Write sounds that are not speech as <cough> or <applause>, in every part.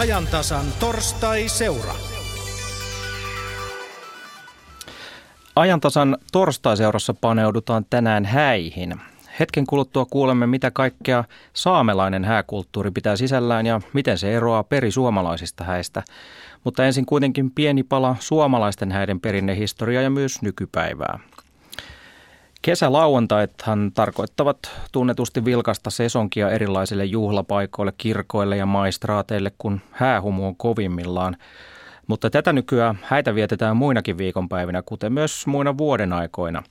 ajantasan torstai-seura. Ajantasan torstaiseurassa paneudutaan tänään häihin. Hetken kuluttua kuulemme, mitä kaikkea saamelainen hääkulttuuri pitää sisällään ja miten se eroaa perisuomalaisista häistä. Mutta ensin kuitenkin pieni pala suomalaisten häiden perinnehistoriaa ja myös nykypäivää. Kesälauantaithan tarkoittavat tunnetusti vilkasta sesonkia erilaisille juhlapaikoille, kirkoille ja maistraateille, kun häähumu on kovimmillaan. Mutta tätä nykyään häitä vietetään muinakin viikonpäivinä, kuten myös muina vuoden aikoina.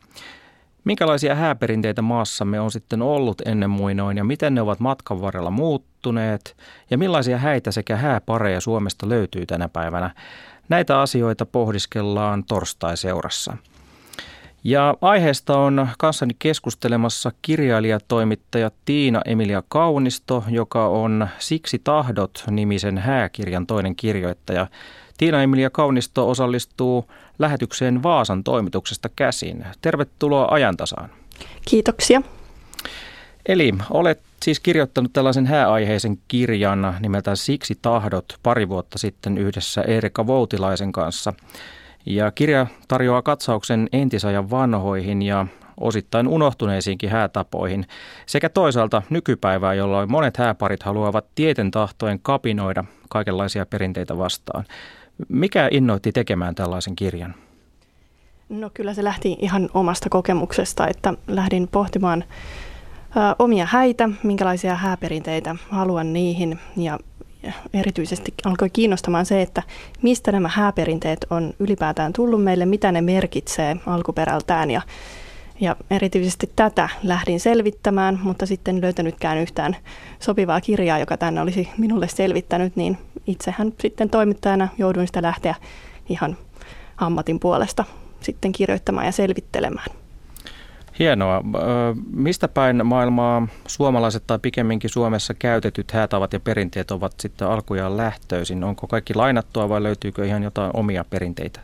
Minkälaisia hääperinteitä maassamme on sitten ollut ennen muinoin ja miten ne ovat matkan varrella muuttuneet ja millaisia häitä sekä hääpareja Suomesta löytyy tänä päivänä? Näitä asioita pohdiskellaan torstai-seurassa. Ja aiheesta on kanssani keskustelemassa kirjailijatoimittaja Tiina Emilia Kaunisto, joka on Siksi tahdot nimisen hääkirjan toinen kirjoittaja. Tiina Emilia Kaunisto osallistuu lähetykseen Vaasan toimituksesta käsin. Tervetuloa ajantasaan. Kiitoksia. Eli olet siis kirjoittanut tällaisen hääaiheisen kirjan nimeltä Siksi tahdot pari vuotta sitten yhdessä Erika Voutilaisen kanssa. Ja kirja tarjoaa katsauksen entisajan vanhoihin ja osittain unohtuneisiinkin häätapoihin sekä toisaalta nykypäivää, jolloin monet hääparit haluavat tieten tahtoen kapinoida kaikenlaisia perinteitä vastaan. Mikä innoitti tekemään tällaisen kirjan? No kyllä se lähti ihan omasta kokemuksesta, että lähdin pohtimaan omia häitä, minkälaisia hääperinteitä haluan niihin ja erityisesti alkoi kiinnostamaan se, että mistä nämä hääperinteet on ylipäätään tullut meille, mitä ne merkitsee alkuperältään ja ja erityisesti tätä lähdin selvittämään, mutta sitten löytänytkään yhtään sopivaa kirjaa, joka tänne olisi minulle selvittänyt, niin itsehän sitten toimittajana jouduin sitä lähteä ihan ammatin puolesta sitten kirjoittamaan ja selvittelemään. Hienoa. Mistä päin maailmaa suomalaiset tai pikemminkin Suomessa käytetyt häätavat ja perinteet ovat sitten alkujaan lähtöisin? Onko kaikki lainattua vai löytyykö ihan jotain omia perinteitä?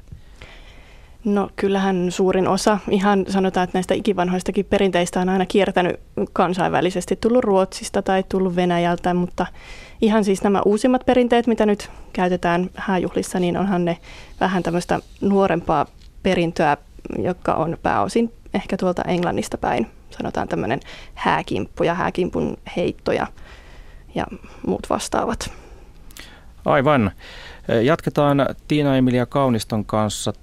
No kyllähän suurin osa, ihan sanotaan, että näistä ikivanhoistakin perinteistä on aina kiertänyt kansainvälisesti, tullut Ruotsista tai tullut Venäjältä, mutta ihan siis nämä uusimmat perinteet, mitä nyt käytetään hääjuhlissa, niin onhan ne vähän tämmöistä nuorempaa perintöä, joka on pääosin ehkä tuolta Englannista päin. Sanotaan tämmöinen hääkimppu ja hääkimpun heittoja ja muut vastaavat. Aivan. Jatketaan Tiina Emilia Kauniston kanssa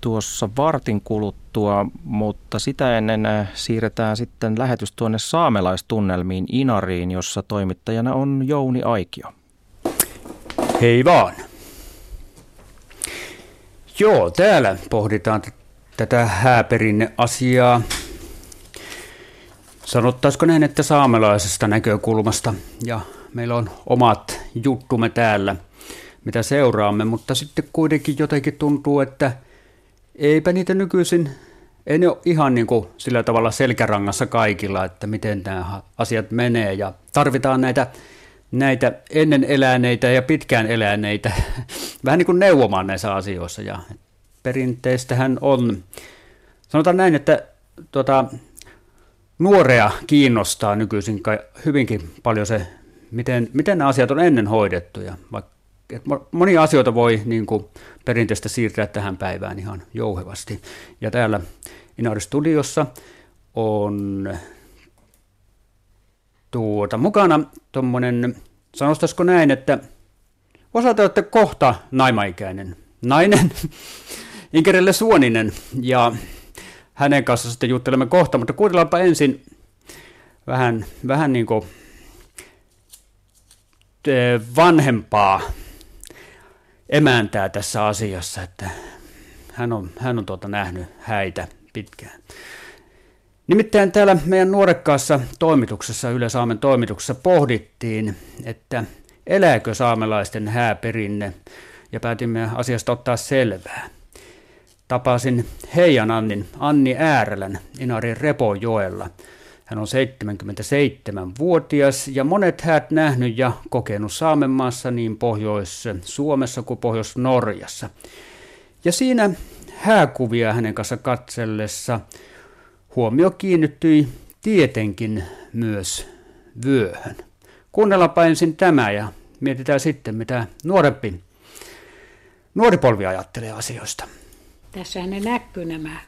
tuossa vartin kuluttua, mutta sitä ennen siirretään sitten lähetys tuonne saamelaistunnelmiin Inariin, jossa toimittajana on Jouni Aikio. Hei vaan. Joo, täällä pohditaan tätä hääperinneasiaa. Sanottaisiko näin, että saamelaisesta näkökulmasta. Ja meillä on omat juttumme täällä, mitä seuraamme, mutta sitten kuitenkin jotenkin tuntuu, että eipä niitä nykyisin, ei ne ole ihan niin kuin sillä tavalla selkärangassa kaikilla, että miten nämä asiat menee ja tarvitaan näitä näitä ennen eläneitä ja pitkään eläneitä <laughs> vähän niin kuin neuvomaan näissä asioissa. Ja perinteistähän on, sanotaan näin, että tuota, nuorea kiinnostaa nykyisin hyvinkin paljon se, miten, miten nämä asiat on ennen hoidettu. Ja vaikka, että monia asioita voi niin kuin, perinteistä siirtää tähän päivään ihan jouhevasti. Ja täällä Inari-studiossa on tuota, mukana tuommoinen, sanostaisiko näin, että osaatte olette kohta naimaikäinen nainen, Inkerille Suoninen, ja hänen kanssa sitten juttelemme kohta, mutta kuunnellaanpa ensin vähän, vähän niin kuin vanhempaa emäntää tässä asiassa, että hän on, hän on tuota nähnyt häitä pitkään. Nimittäin täällä meidän nuorekkaassa toimituksessa, Yle Saamen toimituksessa pohdittiin, että elääkö saamelaisten hääperinne ja päätimme asiasta ottaa selvää. Tapasin Heijan Annin, Anni Äärälän, Inarin Repojoella. Hän on 77-vuotias ja monet häät nähnyt ja kokenut Saamenmaassa niin Pohjois-Suomessa kuin Pohjois-Norjassa. Ja siinä hääkuvia hänen kanssa katsellessa huomio kiinnittyi tietenkin myös vyöhön. Kuunnellaanpa ensin tämä ja mietitään sitten, mitä nuorempi, nuori polvi ajattelee asioista. Tässähän ne näkyy nämä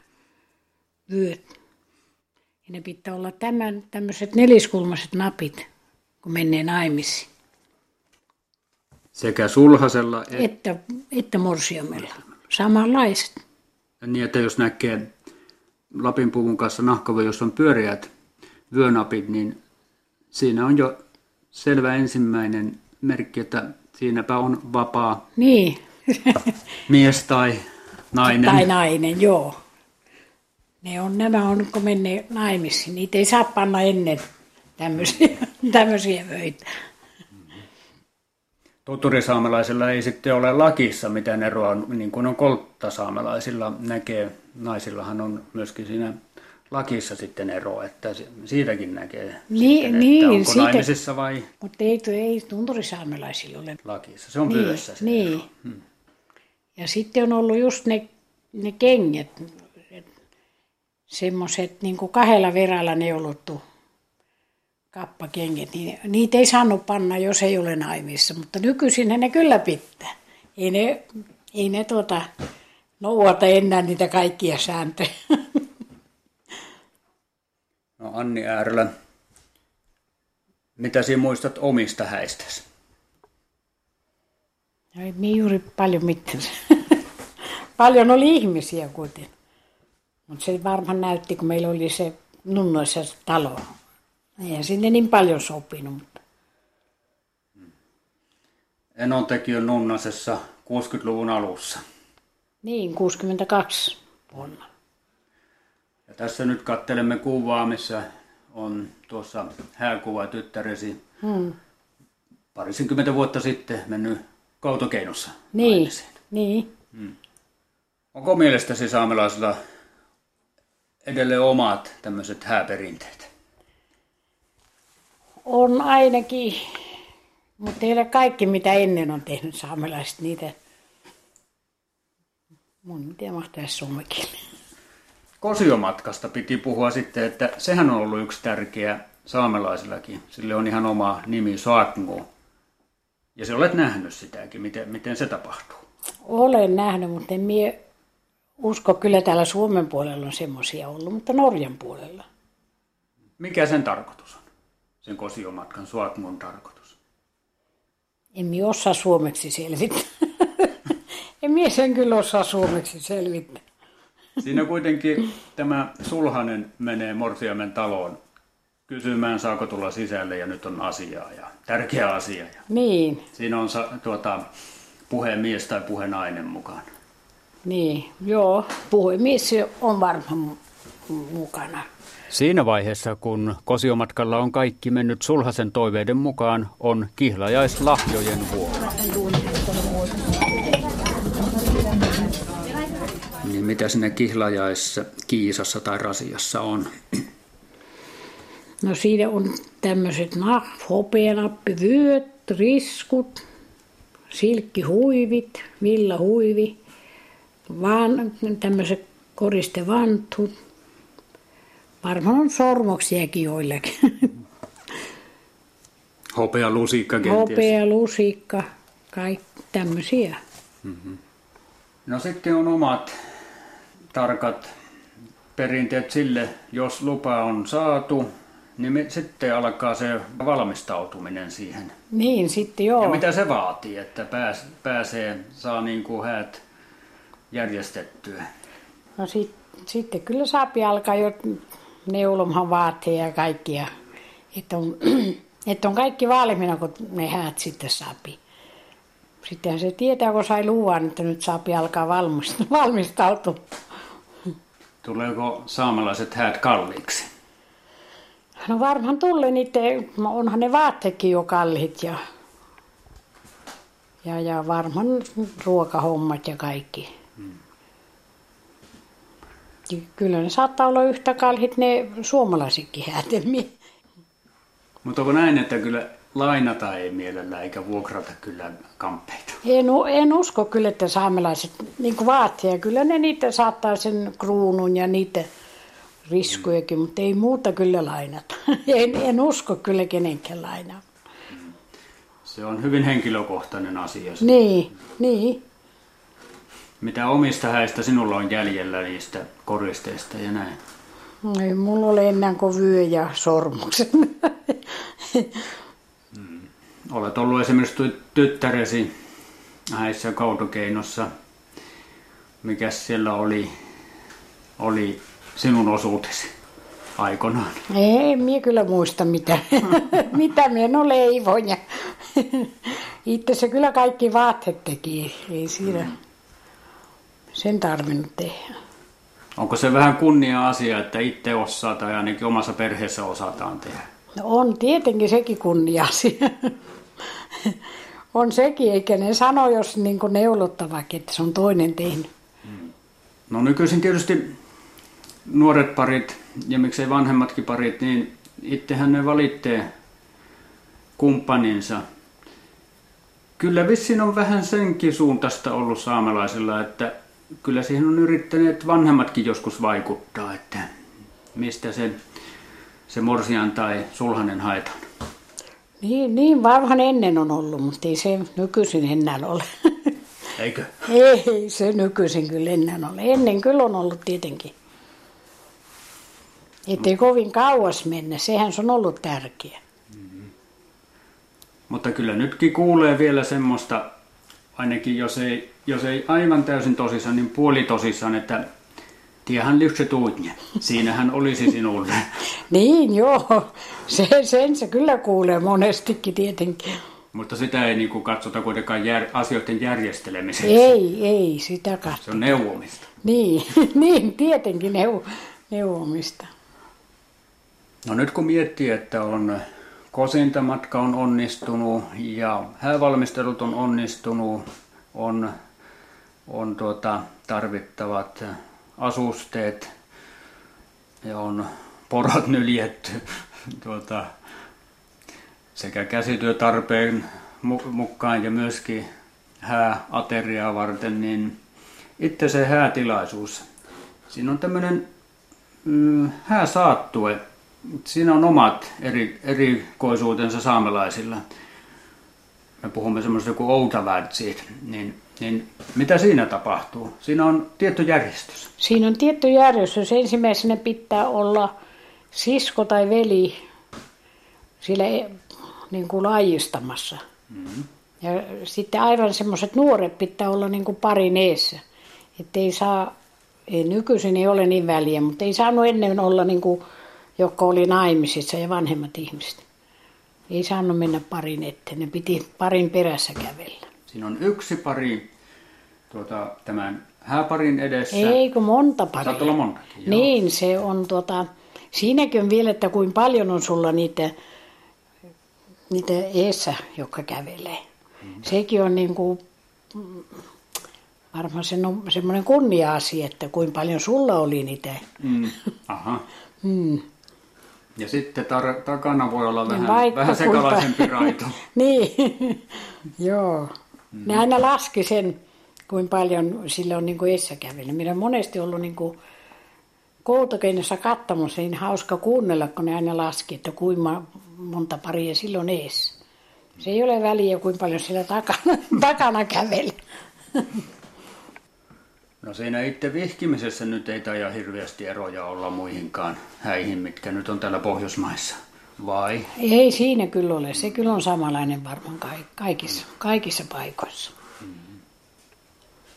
vyöt. Ja ne pitää olla tämän, tämmöiset neliskulmaiset napit, kun menee naimisiin. Sekä sulhasella et... Että, että morsiamella. Samanlaiset. Niin, että jos näkee Lapin puvun kanssa nahkavo, jos on pyöreät vyönapit, niin siinä on jo selvä ensimmäinen merkki, että siinäpä on vapaa Niin. mies tai nainen. Tai nainen, joo. Ne on, nämä on, kun menee naimisiin. Niitä ei saa panna ennen tämmöisiä, <laughs> tämmöisiä vöitä. Toturisaamelaisilla ei sitten ole lakissa mitään eroa, niin kuin on kolttasaamelaisilla näkee. Naisillahan on myöskin siinä lakissa sitten ero, että siitäkin näkee Niin, sitten, niin, että onko siitä- naimisissa vai Mutta ei, ei tunturisaamelaisilla ole. lakissa. Se on Niin, pyössä niin. Ja sitten on ollut just ne, ne kengät, semmoiset niin kuin kahdella verralla neulottu kappakengät, niin niitä ei saanut panna, jos ei ole naimissa, mutta nykyisin ne kyllä pitää. Ei ne, ei ne tuota, noudata enää niitä kaikkia sääntöjä. <laughs> No Anni Äärylä, mitä sinä muistat omista häistäsi? No Ei me juuri paljon mitään. Paljon oli ihmisiä kuitenkin. Mutta se varmaan näytti, kun meillä oli se nunnoissa talo. Eihän sinne niin paljon sopinut, mutta Enontekiö Nunnasessa 60-luvun alussa. niin, 62 vuonna. Ja tässä nyt kattelemme kuvaa, missä on tuossa hääkuva tyttäresi Hmm. parisenkymmentä vuotta sitten mennyt kautokeinossa Niin, niin. Onko mielestäsi saamelaisilla edelleen omat tämmöiset hääperinteet? On ainakin, mutta ei ole kaikki mitä ennen on tehnyt saamelaiset niitä. Mun miten mahtaisi suomekin. Kosiomatkasta piti puhua sitten, että sehän on ollut yksi tärkeä saamelaisillakin. Sille on ihan oma nimi, Saatngo. Ja se olet nähnyt sitäkin, miten, miten se tapahtuu. Olen nähnyt, mutta en mie usko, kyllä täällä Suomen puolella on semmoisia ollut, mutta Norjan puolella. Mikä sen tarkoitus on? Sen kosiomatkan Saatngon tarkoitus. En minä osaa suomeksi selvittää. <laughs> en minä sen kyllä osaa suomeksi selvittää. Siinä kuitenkin tämä sulhanen menee Morsiamen taloon kysymään, saako tulla sisälle ja nyt on asiaa ja tärkeä asia. Ja Niin, siinä on tuota, puhemies tai puhenainen mukaan. Niin, joo. Puhemies on varmaan mu- mukana. Siinä vaiheessa, kun kosiomatkalla on kaikki mennyt sulhasen toiveiden mukaan, on kihlajaislahjojen vuoro. Niin mitä sinne kihlajaissa, kiisassa tai rasiassa on? No siinä on tämmöiset nah, hopeanappivyöt, riskut, silkkihuivit, villahuivi, vaan tämmöiset koristevantut. Varmaan on sormoksiakin joillakin. <laughs> Hopea lusikka kenties. Hopea, lusikka, kaikki tämmöisiä. No sitten on omat tarkat perinteet sille, jos lupa on saatu, niin me, sitten alkaa se valmistautuminen siihen. Niin, sitten joo. Ja mitä se vaatii, että pääs, pääsee, saa niin kuin häät järjestettyä? No sit, sitten kyllä saapi alkaa jo neulomaan vaatteja ja kaikkia. Että on, <clears throat> että on kaikki valmiina, kun ne häät sitten saapi. Sittenhän se tietää, kun sai luvan, että nyt saapi alkaa valmist- <laughs> valmistautua. Tuleeko saamelaiset häät kalliiksi? No varmaan tulee niitä, onhan ne vaatteetkin jo kalliit ja, ja, ja varmaan ruokahommat ja kaikki. Kyllä ne saattaa olla yhtä kalliit ne suomalaisetkin häät. En mie- Mutta onko näin, että kyllä lainata ei mielellä eikä vuokrata kyllä kamppeita? En, en usko kyllä, että saamelaiset niin vaatteja, kyllä ne niitä saattaa sen kruunun ja niitä riskujakin, mutta ei muuta kyllä lainata. <laughs> En, en usko kyllä kenenkään lainaa. Se on hyvin henkilökohtainen asia. Niin, niin. Mitä omista häistä sinulla on jäljellä niistä koristeista ja näin? Ei mulla ole enää kuin vyö ja sormukset. Olet ollut esimerkiksi ty- tyttäresi häissä kautokeinossa. Mikäs siellä oli, oli sinun osuutesi aikoinaan? Ei, minä kyllä muista mitä, <laughs> mitä minä no leivon ja itse se kyllä kaikki vaatteet teki, ei siinä sen tarvinnut tehdä. Onko se vähän kunnia-asia, että itse osaa tai ainakin omassa perheessä osataan tehdä? No on tietenkin sekin kunnia-asia. on sekin, eikä ne sano, jos niin neulottavakin, että se on toinen tehnyt. No nykyisin tietysti nuoret parit ja miksei vanhemmatkin parit, niin itsehän ne valitsee kumppaninsa. Kyllä vissiin on vähän senkin suuntaista ollut saamelaisilla, että kyllä siihen on yrittäneet vanhemmatkin joskus vaikuttaa, että mistä se, se morsian tai sulhanen haetaan. Niin, niin varmaan ennen on ollut, mutta ei se nykyisin enää ole. <laughs> Eikö? ei se nykyisin kyllä enää ole. Ennen kyllä on ollut tietenkin. Ettei kovin kauas mennä, sehän se on ollut tärkeä. Mutta kyllä nytkin kuulee vielä semmoista, ainakin jos ei, jos ei aivan täysin tosissaan, niin puolitosissaan, että tiehän lyhtsä tuutne. Siinähän olisi sinulle. <laughs> Niin joo, se, sen se kyllä kuulee monestikin tietenkin. Mutta sitä ei niin kuin katsota kuitenkaan jär, asioiden järjestelemiseksi. Ei, ei sitä Se katso. on neuvomista. Niin, <laughs> niin tietenkin neu, neuvomista. No nyt kun miettii, että on kosintamatka on onnistunut ja häävalmistelut on onnistunut, on, on tuota, tarvittavat asusteet ja on porot nyljetty <laughs> tuota, sekä käsityötarpeen mu- mukaan ja myöskin hääateriaa varten, niin itse se häätilaisuus. Siinä on tämmöinen mm, hääsaattue. Siinä on omat eri, erikoisuutensa saamelaisilla. Me puhumme semmoista kuin outavärtsit, niin, niin mitä siinä tapahtuu? Siinä on tietty järjestys. Siinä on tietty järjestys. Ensimmäisenä pitää olla sisko tai veli sillä niin kuin laajistamassa. Mm-hmm. Ja sitten aivan semmoiset nuoret pitää olla niin kuin parin eessä. Että ei saa, ei nykyisin ei ole niin väliä, mutta ei saanut ennen olla niin kuin, jotka oli naimisissa ja vanhemmat ihmiset. Ei saanut mennä parin eteen, ne piti parin perässä kävellä. Siinä on yksi pari tuota, tämän hääparin edessä. Ei kun monta paria. Saat olla joo. Niin, se on tuota, siinäkin on vielä, että kuinka paljon on sulla niitä, niitä eessä, jotka kävelee. Mm. Sekin on niin kuin, varmaan se on semmoinen kunnia-asia, että kuinka paljon sulla oli niitä. Mm. Aha. Mm. Ja sitten tar- takana voi olla vähän, vaikka vähän sekalaisempi raito. <laughs> niin, joo. Mm. Ne aina laski sen, kuinka paljon sillä on niin kuin eessä kävellyt. Minä monesti ollut niin kuin koutokeinnossa katsomassa, niin hauska kuunnella, kun ne aina laski, että kuinka monta paria silloin eessä. Se ei ole väliä, kuinka paljon siellä takana, <laughs> takana käveli. <laughs> No siinä itse vihkimisessä nyt ei taida hirveästi eroja olla muihinkaan häihin, mitkä nyt on täällä Pohjoismaissa. Vai? Ei siinä kyllä ole. Se kyllä on samanlainen varmaan ka- kaikissa, kaikissa paikoissa.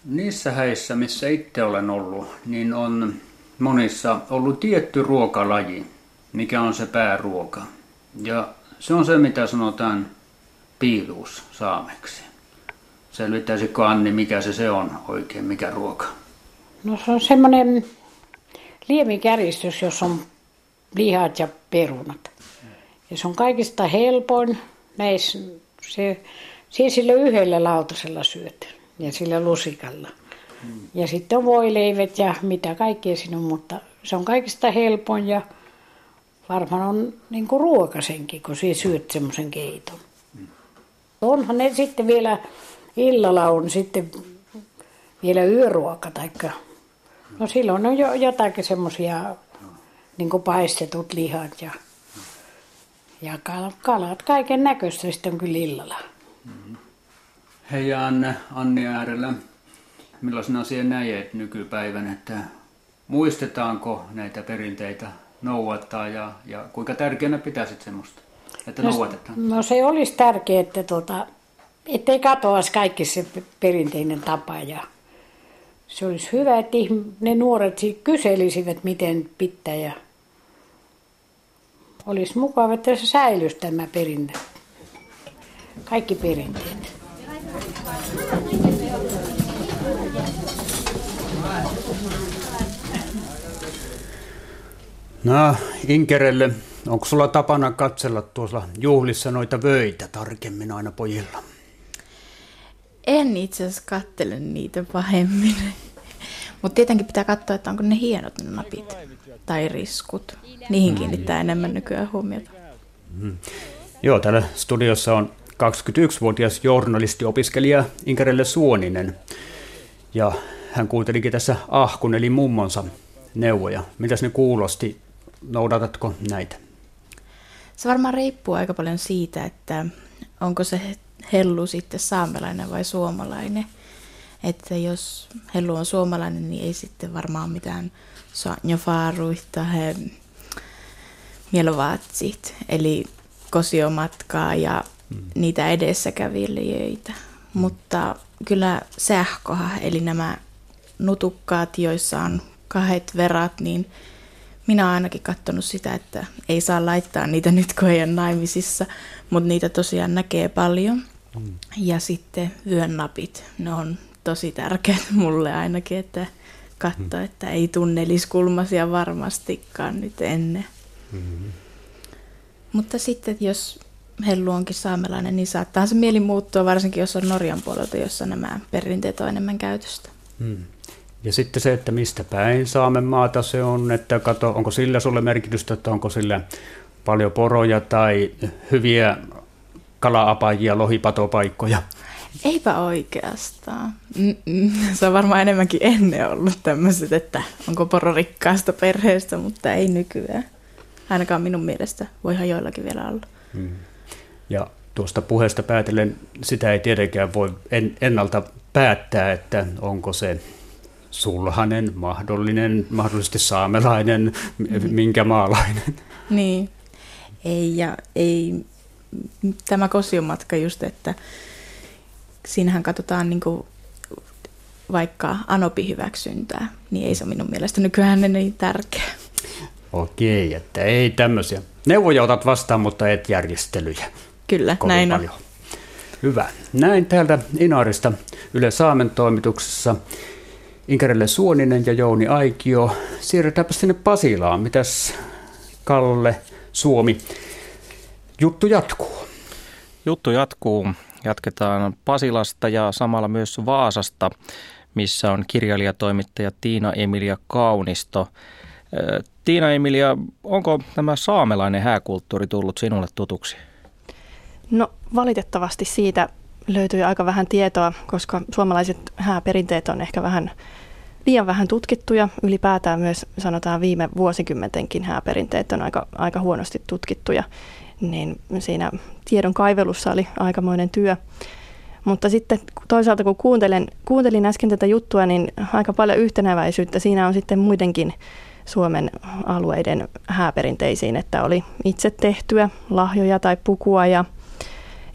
Niissä häissä, missä itse olen ollut, niin on monissa ollut tietty ruokalaji, mikä on se pääruoka. Ja se on se, mitä sanotaan piiluus saameksi. Selvittäisikö Anni, mikä se, se on oikein, mikä ruoka? No se on semmoinen liemikäristys, jossa on lihat ja perunat. Ja se on kaikista helpoin näissä, se, se sillä yhdellä lautasella syöt ja sillä lusikalla. Ja sitten on voileivet ja mitä kaikkea siinä on, mutta se on kaikista helpoin ja varmaan on niin kuin ruoka senkin, kun sinä syöt semmoisen keiton. Onhan ne sitten vielä illalla on sitten vielä yöruoka taikka No silloin on jo jotakin semmoisia niin kuin paistetut lihat ja, ja kal- kalat, kaiken näköistä sitten kyllä illalla. Hei Anne, Anni äärellä. Millaisena siellä näet nykypäivänä, että muistetaanko näitä perinteitä noudattaa ja, ja kuinka tärkeänä pitäisit semmoista, että no, noudatetaan? No se olisi tärkeää, että tuota, ettei katoaisi kaikki se perinteinen tapa ja se olisi hyvä, että ne nuoret kyselisivät, miten pitää ja olisi mukava, että se säilyisi tämä perinne. Kaikki perinteet. No, Inkerelle, onko sulla tapana katsella tuossa juhlissa noita vöitä tarkemmin aina pojilla? En itse asiassa kattele niitä pahemmin. Mutta tietenkin pitää katsoa, että onko ne hienot ne napit tai riskut. Niihin mm. kiinnittää enemmän nykyään huomiota. Mm. Joo, täällä studiossa on 21-vuotias journalistiopiskelija Inkerelle Suoninen. Ja hän kuuntelikin tässä ahkun eli mummonsa neuvoja. Mitäs ne kuulosti? Noudatatko näitä? Se varmaan riippuu aika paljon siitä, että onko se hellu sitten saamelainen vai suomalainen. Että jos hellu on suomalainen, niin ei sitten varmaan mitään sanjofaaruita he mielovaatsit, eli kosiomatkaa ja mm. niitä edessäkävilijöitä. Mm. Mutta kyllä sähkoha, eli nämä nutukkaat, joissa on kahdet verat, niin minä olen ainakin katsonut sitä, että ei saa laittaa niitä nyt, kun ei ole naimisissa, mutta niitä tosiaan näkee paljon. Mm. Ja sitten vyön napit, ne on tosi tärkeät <laughs> mulle ainakin, että katsoa, mm. että ei tunneliskulmasia varmastikaan nyt ennen. Mm-hmm. Mutta sitten jos Hellu onkin saamelainen, niin saattaa se mieli muuttua, varsinkin jos on Norjan puolelta, jossa nämä perinteet on enemmän käytöstä. Mm. Ja sitten se, että mistä päin Saamen maata se on, että kato, onko sillä sulle merkitystä, että onko sillä paljon poroja tai hyviä kalaapajia, lohipatopaikkoja? Eipä oikeastaan. Se on varmaan enemmänkin ennen ollut tämmöiset, että onko poro rikkaasta perheestä, mutta ei nykyään. Ainakaan minun mielestä. Voihan joillakin vielä olla. Mm. Ja tuosta puheesta päätellen sitä ei tietenkään voi en, ennalta päättää, että onko se sulhanen, mahdollinen, mahdollisesti saamelainen, mm. minkä maalainen. Niin, ei ja ei, tämä kosiomatka just, että siinähän katsotaan niin kuin vaikka anopihyväksyntää, niin ei se ole minun mielestä nykyään niin tärkeä. Okei, että ei tämmöisiä. Neuvoja otat vastaan, mutta et järjestelyjä. Kyllä, Kovin näin paljon. on. Hyvä. Näin täältä Inarista Yle Saamen toimituksessa Inkerelle Suoninen ja Jouni Aikio. Siirrytäänpä sinne Pasilaan. Mitäs Kalle Suomi? Juttu jatkuu. Juttu jatkuu. Jatketaan Pasilasta ja samalla myös Vaasasta, missä on kirjailijatoimittaja Tiina Emilia Kaunisto. Tiina Emilia, onko tämä saamelainen hääkulttuuri tullut sinulle tutuksi? No valitettavasti siitä löytyy aika vähän tietoa, koska suomalaiset hääperinteet on ehkä vähän liian vähän tutkittuja. Ylipäätään myös sanotaan viime vuosikymmentenkin hääperinteet on aika, aika huonosti tutkittuja. Niin siinä tiedon kaivelussa oli aikamoinen työ. Mutta sitten toisaalta kun kuuntelin, kuuntelin äsken tätä juttua, niin aika paljon yhtenäväisyyttä siinä on sitten muidenkin Suomen alueiden hääperinteisiin, että oli itse tehtyä lahjoja tai pukua ja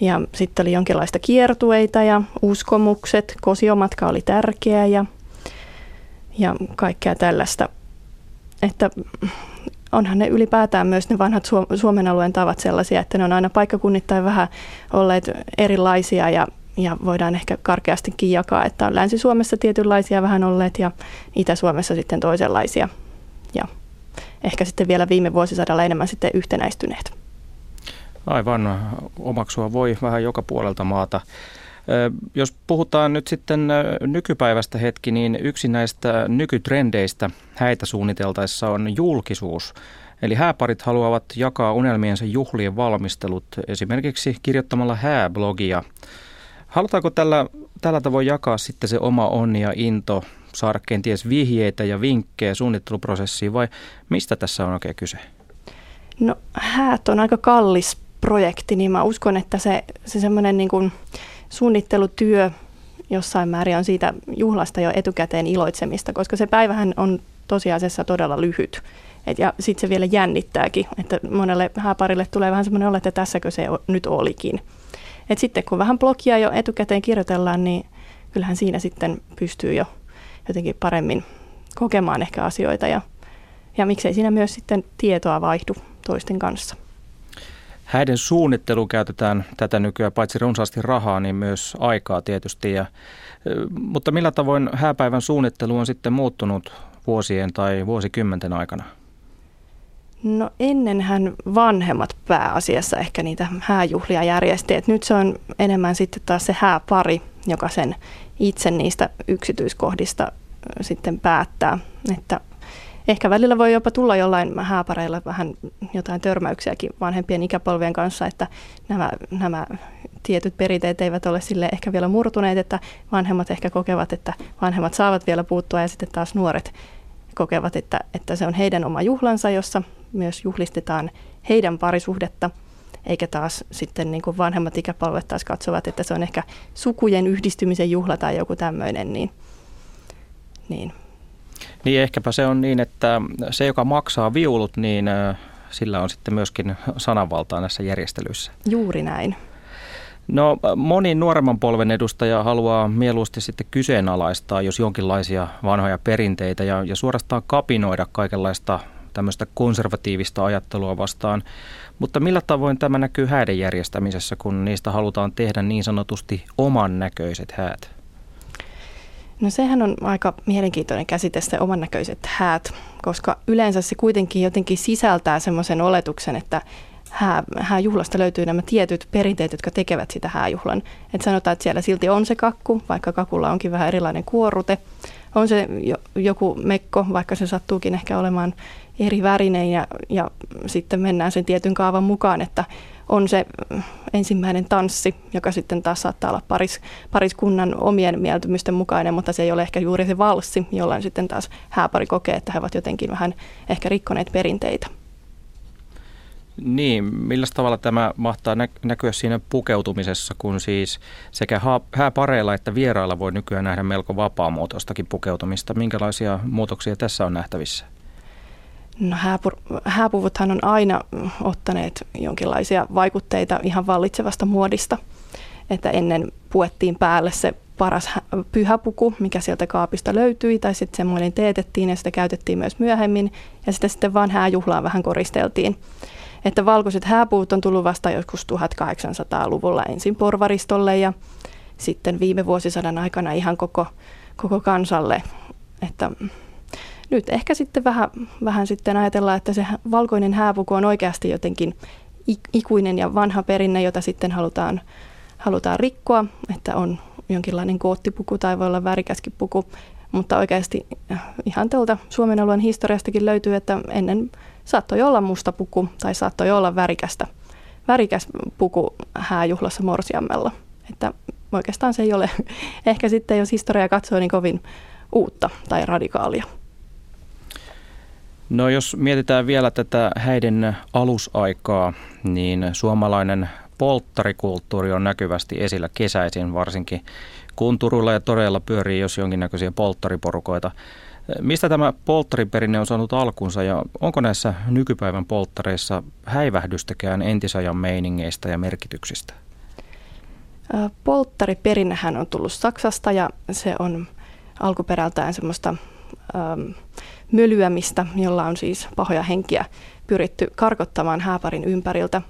ja sitten oli jonkinlaista kiertueita ja uskomukset, kosiomatka oli tärkeä ja, ja kaikkea tällaista. Että onhan ne ylipäätään myös ne vanhat Suomen alueen tavat sellaisia, että ne on aina paikkakunnittain vähän olleet erilaisia ja, ja voidaan ehkä karkeastikin jakaa, että on Länsi-Suomessa tietynlaisia vähän olleet ja Itä-Suomessa sitten toisenlaisia. Ja ehkä sitten vielä viime vuosisadalla enemmän sitten yhtenäistyneet. Aivan, omaksua voi vähän joka puolelta maata. Jos puhutaan nyt sitten nykypäivästä hetki, niin yksi näistä nykytrendeistä häitä suunniteltaessa on julkisuus. Eli hääparit haluavat jakaa unelmiensa juhlien valmistelut esimerkiksi kirjoittamalla hääblogia. Halutaanko tällä, tällä tavoin jakaa sitten se oma onni ja into, saada kenties vihjeitä ja vinkkejä suunnitteluprosessiin vai mistä tässä on oikein kyse? No häät on aika kallis projekti, niin mä uskon, että se, se semmoinen niin kuin suunnittelutyö jossain määrin on siitä juhlasta jo etukäteen iloitsemista, koska se päivähän on tosiasiassa todella lyhyt. Et ja sitten se vielä jännittääkin, että monelle hääparille tulee vähän semmoinen olo, että tässäkö se nyt olikin. Et sitten kun vähän blogia jo etukäteen kirjoitellaan, niin kyllähän siinä sitten pystyy jo jotenkin paremmin kokemaan ehkä asioita ja, ja miksei siinä myös sitten tietoa vaihdu toisten kanssa. Häiden suunnittelu käytetään tätä nykyään paitsi runsaasti rahaa, niin myös aikaa tietysti. Ja, mutta millä tavoin hääpäivän suunnittelu on sitten muuttunut vuosien tai vuosikymmenten aikana? No ennenhän vanhemmat pääasiassa ehkä niitä hääjuhlia järjesti. Et nyt se on enemmän sitten taas se hääpari, joka sen itse niistä yksityiskohdista sitten päättää. Että ehkä välillä voi jopa tulla jollain hääpareilla vähän jotain törmäyksiäkin vanhempien ikäpolvien kanssa, että nämä, nämä tietyt perinteet eivät ole sille ehkä vielä murtuneet, että vanhemmat ehkä kokevat, että vanhemmat saavat vielä puuttua ja sitten taas nuoret kokevat, että, että se on heidän oma juhlansa, jossa myös juhlistetaan heidän parisuhdetta, eikä taas sitten niin kuin vanhemmat ikäpolvet taas katsovat, että se on ehkä sukujen yhdistymisen juhla tai joku tämmöinen, niin, niin. Niin ehkäpä se on niin, että se, joka maksaa viulut, niin sillä on sitten myöskin sananvaltaa näissä järjestelyissä. Juuri näin. No moni nuoremman polven edustaja haluaa mieluusti sitten kyseenalaistaa, jos jonkinlaisia vanhoja perinteitä ja, ja suorastaan kapinoida kaikenlaista tämmöistä konservatiivista ajattelua vastaan. Mutta millä tavoin tämä näkyy häiden järjestämisessä, kun niistä halutaan tehdä niin sanotusti oman näköiset häät? No sehän on aika mielenkiintoinen käsite se oman näköiset häät, koska yleensä se kuitenkin jotenkin sisältää semmoisen oletuksen, että hää, hääjuhlasta löytyy nämä tietyt perinteet, jotka tekevät sitä hääjuhlan. Et sanotaan, että siellä silti on se kakku, vaikka kakulla onkin vähän erilainen kuorute. On se joku mekko, vaikka se sattuukin ehkä olemaan eri värinen ja, ja sitten mennään sen tietyn kaavan mukaan, että on se ensimmäinen tanssi, joka sitten taas saattaa olla paris, pariskunnan omien mieltymysten mukainen, mutta se ei ole ehkä juuri se valssi, jollain sitten taas hääpari kokee, että he ovat jotenkin vähän ehkä rikkoneet perinteitä. Niin, millä tavalla tämä mahtaa näkyä siinä pukeutumisessa, kun siis sekä hääpareilla että vierailla voi nykyään nähdä melko vapaamuotoistakin pukeutumista. Minkälaisia muutoksia tässä on nähtävissä? No hääpur- hääpuvuthan on aina ottaneet jonkinlaisia vaikutteita ihan vallitsevasta muodista. Että ennen puettiin päälle se paras pyhäpuku, mikä sieltä kaapista löytyi, tai sitten semmoinen teetettiin ja sitä käytettiin myös myöhemmin, ja sitä sitten vaan hääjuhlaan vähän koristeltiin. Että valkoiset hääpuut on tullut vasta joskus 1800-luvulla ensin porvaristolle ja sitten viime vuosisadan aikana ihan koko, koko kansalle. Että nyt ehkä sitten vähän, vähän sitten ajatellaan, että se valkoinen hääpuku on oikeasti jotenkin ikuinen ja vanha perinne, jota sitten halutaan, halutaan rikkoa, että on jonkinlainen koottipuku tai voi olla värikäskin puku, mutta oikeasti äh, ihan tuolta Suomen alueen historiastakin löytyy, että ennen saattoi olla musta puku tai saattoi olla värikästä, värikäs puku hääjuhlassa Morsiammella. Että oikeastaan se ei ole <laughs> ehkä sitten, jos historiaa katsoo, niin kovin uutta tai radikaalia. No jos mietitään vielä tätä häiden alusaikaa, niin suomalainen polttarikulttuuri on näkyvästi esillä kesäisin varsinkin, kun Turulla ja Toreilla pyörii jos jonkinnäköisiä polttariporukoita. Mistä tämä polttariperinne on saanut alkunsa ja onko näissä nykypäivän polttareissa häivähdystäkään entisajan meiningeistä ja merkityksistä? Polttariperinnehän on tullut Saksasta ja se on alkuperältään semmoista ähm, mölyämistä, jolla on siis pahoja henkiä pyritty karkottamaan hääparin ympäriltä.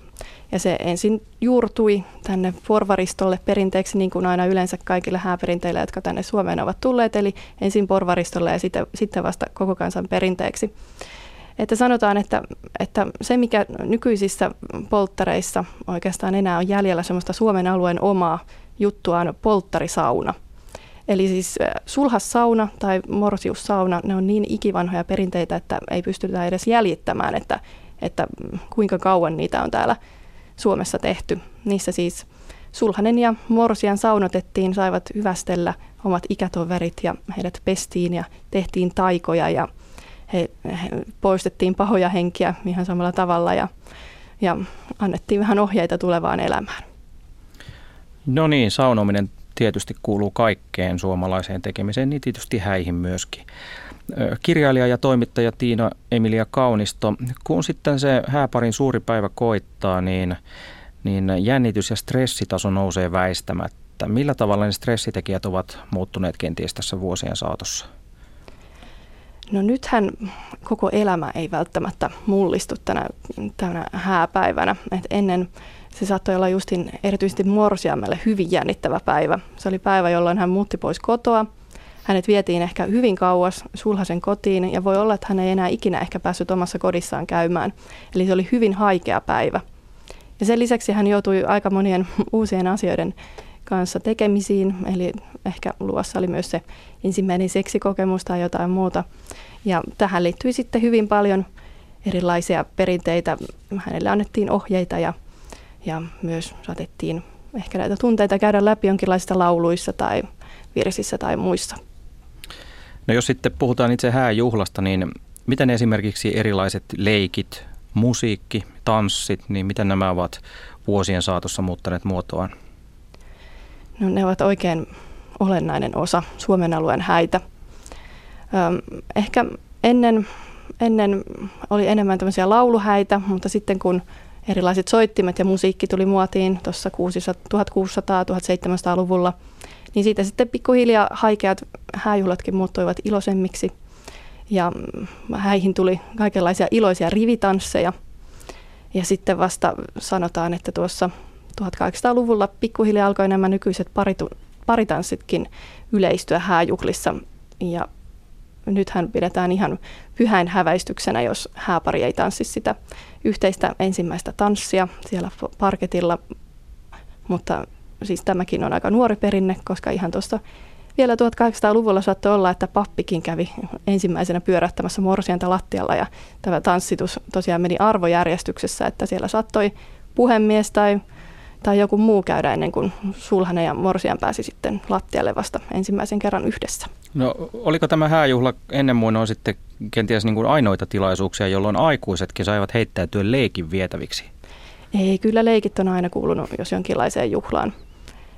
Ja se ensin juurtui tänne porvaristolle perinteeksi, niin kuin aina yleensä kaikille hääperinteille, jotka tänne Suomeen ovat tulleet, eli ensin porvaristolle ja sitten, sitten vasta koko kansan perinteeksi. Että sanotaan, että, että se mikä nykyisissä polttareissa oikeastaan enää on jäljellä semmoista Suomen alueen omaa juttua on polttarisauna. Eli siis sulhassauna tai morsiussauna, ne on niin ikivanhoja perinteitä, että ei pystytä edes jäljittämään, että, että kuinka kauan niitä on täällä Suomessa tehty. Niissä siis sulhanen ja morsian saunotettiin, saivat hyvästellä omat ikätoverit ja heidät pestiin ja tehtiin taikoja ja he, he poistettiin pahoja henkiä ihan samalla tavalla ja, ja annettiin vähän ohjeita tulevaan elämään. No niin, saunominen tietysti kuuluu kaikkeen suomalaiseen tekemiseen, niin tietysti häihin myöskin. Kirjailija ja toimittaja Tiina Emilia Kaunisto, kun sitten se hääparin suuri päivä koittaa, niin, niin jännitys- ja stressitaso nousee väistämättä. Millä tavalla ne stressitekijät ovat muuttuneet kenties tässä vuosien saatossa? No nythän koko elämä ei välttämättä mullistu tänä, tänä hääpäivänä. Et ennen se saattoi olla justin erityisesti morsiammelle hyvin jännittävä päivä. Se oli päivä, jolloin hän muutti pois kotoa. Hänet vietiin ehkä hyvin kauas sulhasen kotiin ja voi olla, että hän ei enää ikinä ehkä päässyt omassa kodissaan käymään. Eli se oli hyvin haikea päivä. Ja sen lisäksi hän joutui aika monien <laughs> uusien asioiden kanssa tekemisiin, eli ehkä luossa oli myös se ensimmäinen seksikokemus tai jotain muuta. Ja tähän liittyi sitten hyvin paljon erilaisia perinteitä. Hänelle annettiin ohjeita ja, ja myös saatettiin ehkä näitä tunteita käydä läpi jonkinlaisissa lauluissa tai virsissä tai muissa. No jos sitten puhutaan itse hääjuhlasta, niin miten esimerkiksi erilaiset leikit, musiikki, tanssit, niin miten nämä ovat vuosien saatossa muuttaneet muotoaan? No, ne ovat oikein olennainen osa Suomen alueen häitä. Ehkä ennen, ennen oli enemmän tämmöisiä lauluhäitä, mutta sitten kun erilaiset soittimet ja musiikki tuli muotiin tuossa 1600-1700-luvulla, niin siitä sitten pikkuhiljaa haikeat hääjuhlatkin muuttuivat iloisemmiksi. Ja häihin tuli kaikenlaisia iloisia rivitansseja. Ja sitten vasta sanotaan, että tuossa 1800-luvulla pikkuhiljaa alkoi nämä nykyiset paritu, paritanssitkin yleistyä hääjuhlissa. Ja nythän pidetään ihan pyhäin häväistyksenä, jos hääpari ei tanssi sitä yhteistä ensimmäistä tanssia siellä parketilla. Mutta siis tämäkin on aika nuori perinne, koska ihan tuosta vielä 1800-luvulla saattoi olla, että pappikin kävi ensimmäisenä pyörähtämässä morsianta lattialla ja tämä tanssitus tosiaan meni arvojärjestyksessä, että siellä saattoi puhemies tai tai joku muu käydä ennen kuin sulhanen ja morsian pääsi sitten lattialle vasta ensimmäisen kerran yhdessä. No oliko tämä hääjuhla ennen muinoin sitten kenties niin kuin ainoita tilaisuuksia, jolloin aikuisetkin saivat heittäytyä leikin vietäviksi? Ei, kyllä leikit on aina kuulunut jos jonkinlaiseen juhlaan.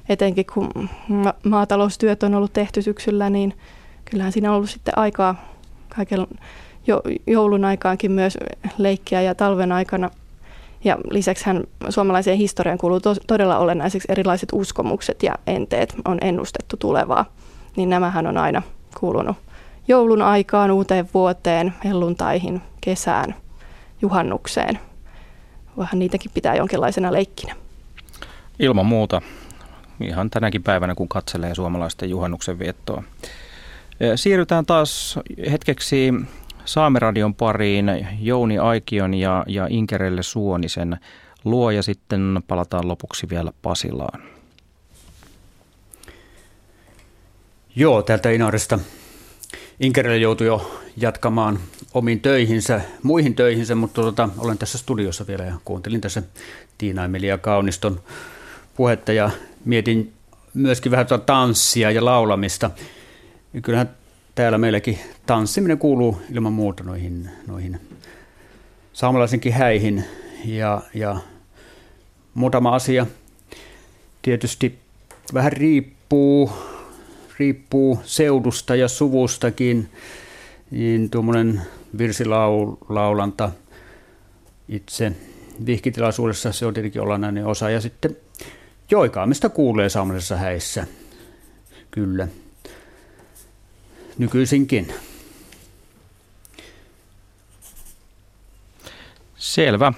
Etenkin kun ma- maataloustyöt on ollut tehty syksyllä, niin kyllähän siinä on ollut sitten aikaa kaiken jo, joulun aikaankin myös leikkiä ja talven aikana – ja lisäksi hän suomalaiseen historiaan kuuluu to- todella olennaiseksi erilaiset uskomukset ja enteet on ennustettu tulevaa. Niin nämähän on aina kuulunut joulun aikaan, uuteen vuoteen, helluntaihin, kesään, juhannukseen. Vähän niitäkin pitää jonkinlaisena leikkinä. Ilman muuta. Ihan tänäkin päivänä, kun katselee suomalaisten juhannuksen viettoa. Siirrytään taas hetkeksi Saameradion pariin Jouni Aikion ja, ja Inkerelle Suonisen luo ja sitten palataan lopuksi vielä Pasilaan. Joo, täältä Inarista. Inkerelle joutui jo jatkamaan omiin töihinsä, muihin töihinsä, mutta tota, olen tässä studiossa vielä ja kuuntelin tässä Tiina Emilia Kauniston puhetta ja mietin myöskin vähän tuota tanssia ja laulamista. Kyllähän täällä meilläkin tanssiminen kuuluu ilman muuta noihin, noihin saamelaisenkin häihin. Ja, ja muutama asia tietysti vähän riippuu, riippuu seudusta ja suvustakin. Niin tuommoinen virsilaulanta itse vihkitilaisuudessa se on tietenkin olennainen osa. Ja sitten joikaamista kuulee saamelaisessa häissä, kyllä nykyisinkin. Selvä.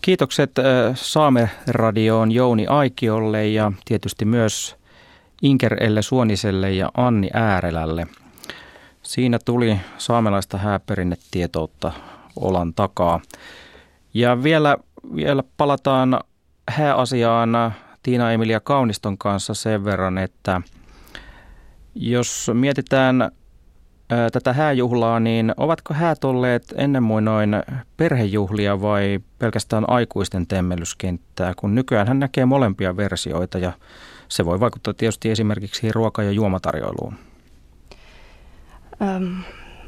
Kiitokset äh, Saame-radioon Jouni Aikiolle ja tietysti myös Inker Elle Suoniselle ja Anni Äärelälle. Siinä tuli saamelaista hääperinnetietoutta olan takaa. Ja vielä, vielä palataan hääasiaan Tiina Emilia Kauniston kanssa sen verran, että – jos mietitään tätä hääjuhlaa, niin ovatko häät olleet ennen muinoin perhejuhlia vai pelkästään aikuisten temmellyskenttää, kun nykyään hän näkee molempia versioita ja se voi vaikuttaa tietysti esimerkiksi ruoka- ja juomatarjoiluun.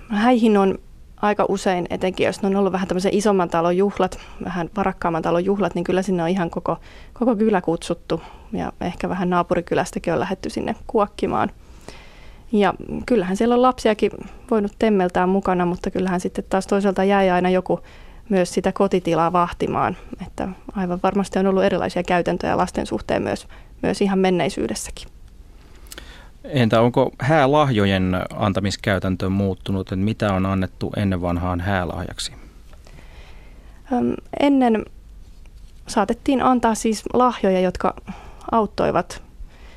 Häihin on aika usein, etenkin jos ne on ollut vähän tämmöisen isomman talon juhlat, vähän varakkaamman talon juhlat, niin kyllä sinne on ihan koko, koko kylä kutsuttu ja ehkä vähän naapurikylästäkin on lähetty sinne kuokkimaan. Ja kyllähän siellä on lapsiakin voinut temmeltää mukana, mutta kyllähän sitten taas toisaalta jäi aina joku myös sitä kotitilaa vahtimaan. Että aivan varmasti on ollut erilaisia käytäntöjä lasten suhteen myös, myös ihan menneisyydessäkin. Entä onko häälahjojen antamiskäytäntö muuttunut? Että mitä on annettu ennen vanhaan häälahjaksi? Ennen saatettiin antaa siis lahjoja, jotka auttoivat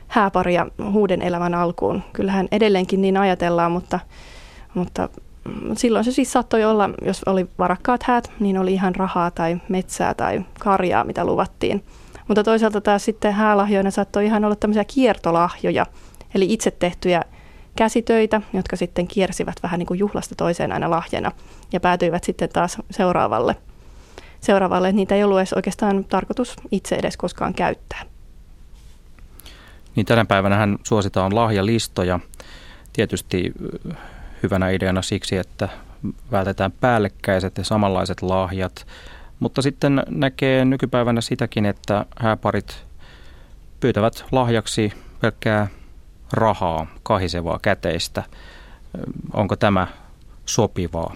hääparia huuden elämän alkuun. Kyllähän edelleenkin niin ajatellaan, mutta, mutta silloin se siis saattoi olla, jos oli varakkaat häät, niin oli ihan rahaa tai metsää tai karjaa, mitä luvattiin. Mutta toisaalta taas sitten häälahjoina saattoi ihan olla tämmöisiä kiertolahjoja, eli itse tehtyjä käsitöitä, jotka sitten kiersivät vähän niin kuin juhlasta toiseen aina lahjana ja päätyivät sitten taas seuraavalle. Seuraavalle niitä ei ollut edes oikeastaan tarkoitus itse edes koskaan käyttää. Niin tänä päivänä hän suositaan lahjalistoja. Tietysti hyvänä ideana siksi, että vältetään päällekkäiset ja samanlaiset lahjat. Mutta sitten näkee nykypäivänä sitäkin, että hääparit pyytävät lahjaksi pelkkää rahaa, kahisevaa käteistä. Onko tämä sopivaa?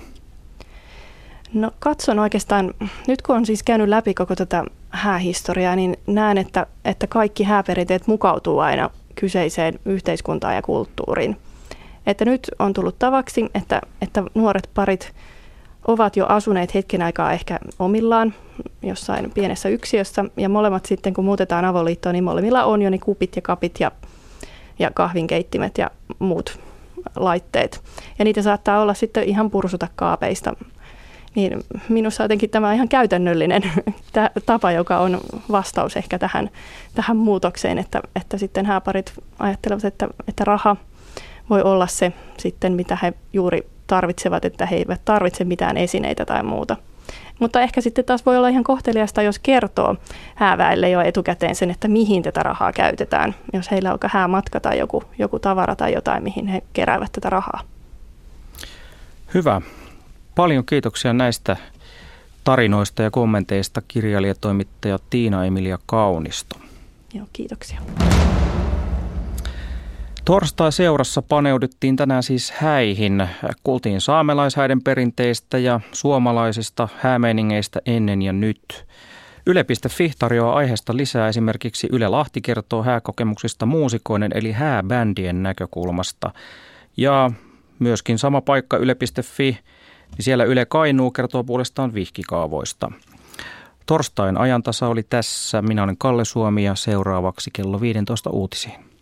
No katson oikeastaan, nyt kun on siis käynyt läpi koko tätä häähistoriaa, niin näen, että, että kaikki hääperinteet mukautuu aina kyseiseen yhteiskuntaan ja kulttuuriin. Että nyt on tullut tavaksi, että, että nuoret parit ovat jo asuneet hetken aikaa ehkä omillaan jossain pienessä yksiössä ja molemmat sitten kun muutetaan avoliittoon, niin molemmilla on jo ne kupit ja kapit ja, ja kahvinkeittimet ja muut laitteet. Ja niitä saattaa olla sitten ihan pursuta kaapeista. Niin minussa jotenkin tämä on ihan käytännöllinen <laughs> tapa, joka on vastaus ehkä tähän, tähän muutokseen, että, että sitten hääparit ajattelevat, että, että raha – voi olla se sitten, mitä he juuri tarvitsevat, että he eivät tarvitse mitään esineitä tai muuta. Mutta ehkä sitten taas voi olla ihan kohteliasta, jos kertoo hääväille jo etukäteen sen, että mihin tätä rahaa käytetään. Jos heillä on häämatka tai joku, joku tavara tai jotain, mihin he keräävät tätä rahaa. Hyvä. Paljon kiitoksia näistä tarinoista ja kommenteista kirjailijatoimittaja Tiina-Emilia Kaunisto. Joo, kiitoksia. Torstai-seurassa paneuduttiin tänään siis häihin. Kuultiin saamelaishäiden perinteistä ja suomalaisista häämeiningeistä ennen ja nyt. Yle.fi tarjoaa aiheesta lisää esimerkiksi Yle Lahti kertoo hääkokemuksista muusikoinen eli hääbändien näkökulmasta. Ja myöskin sama paikka Yle.fi, niin siellä Yle Kainuu kertoo puolestaan vihkikaavoista. Torstain ajantasa oli tässä. Minä olen Kalle Suomi ja seuraavaksi kello 15 uutisiin.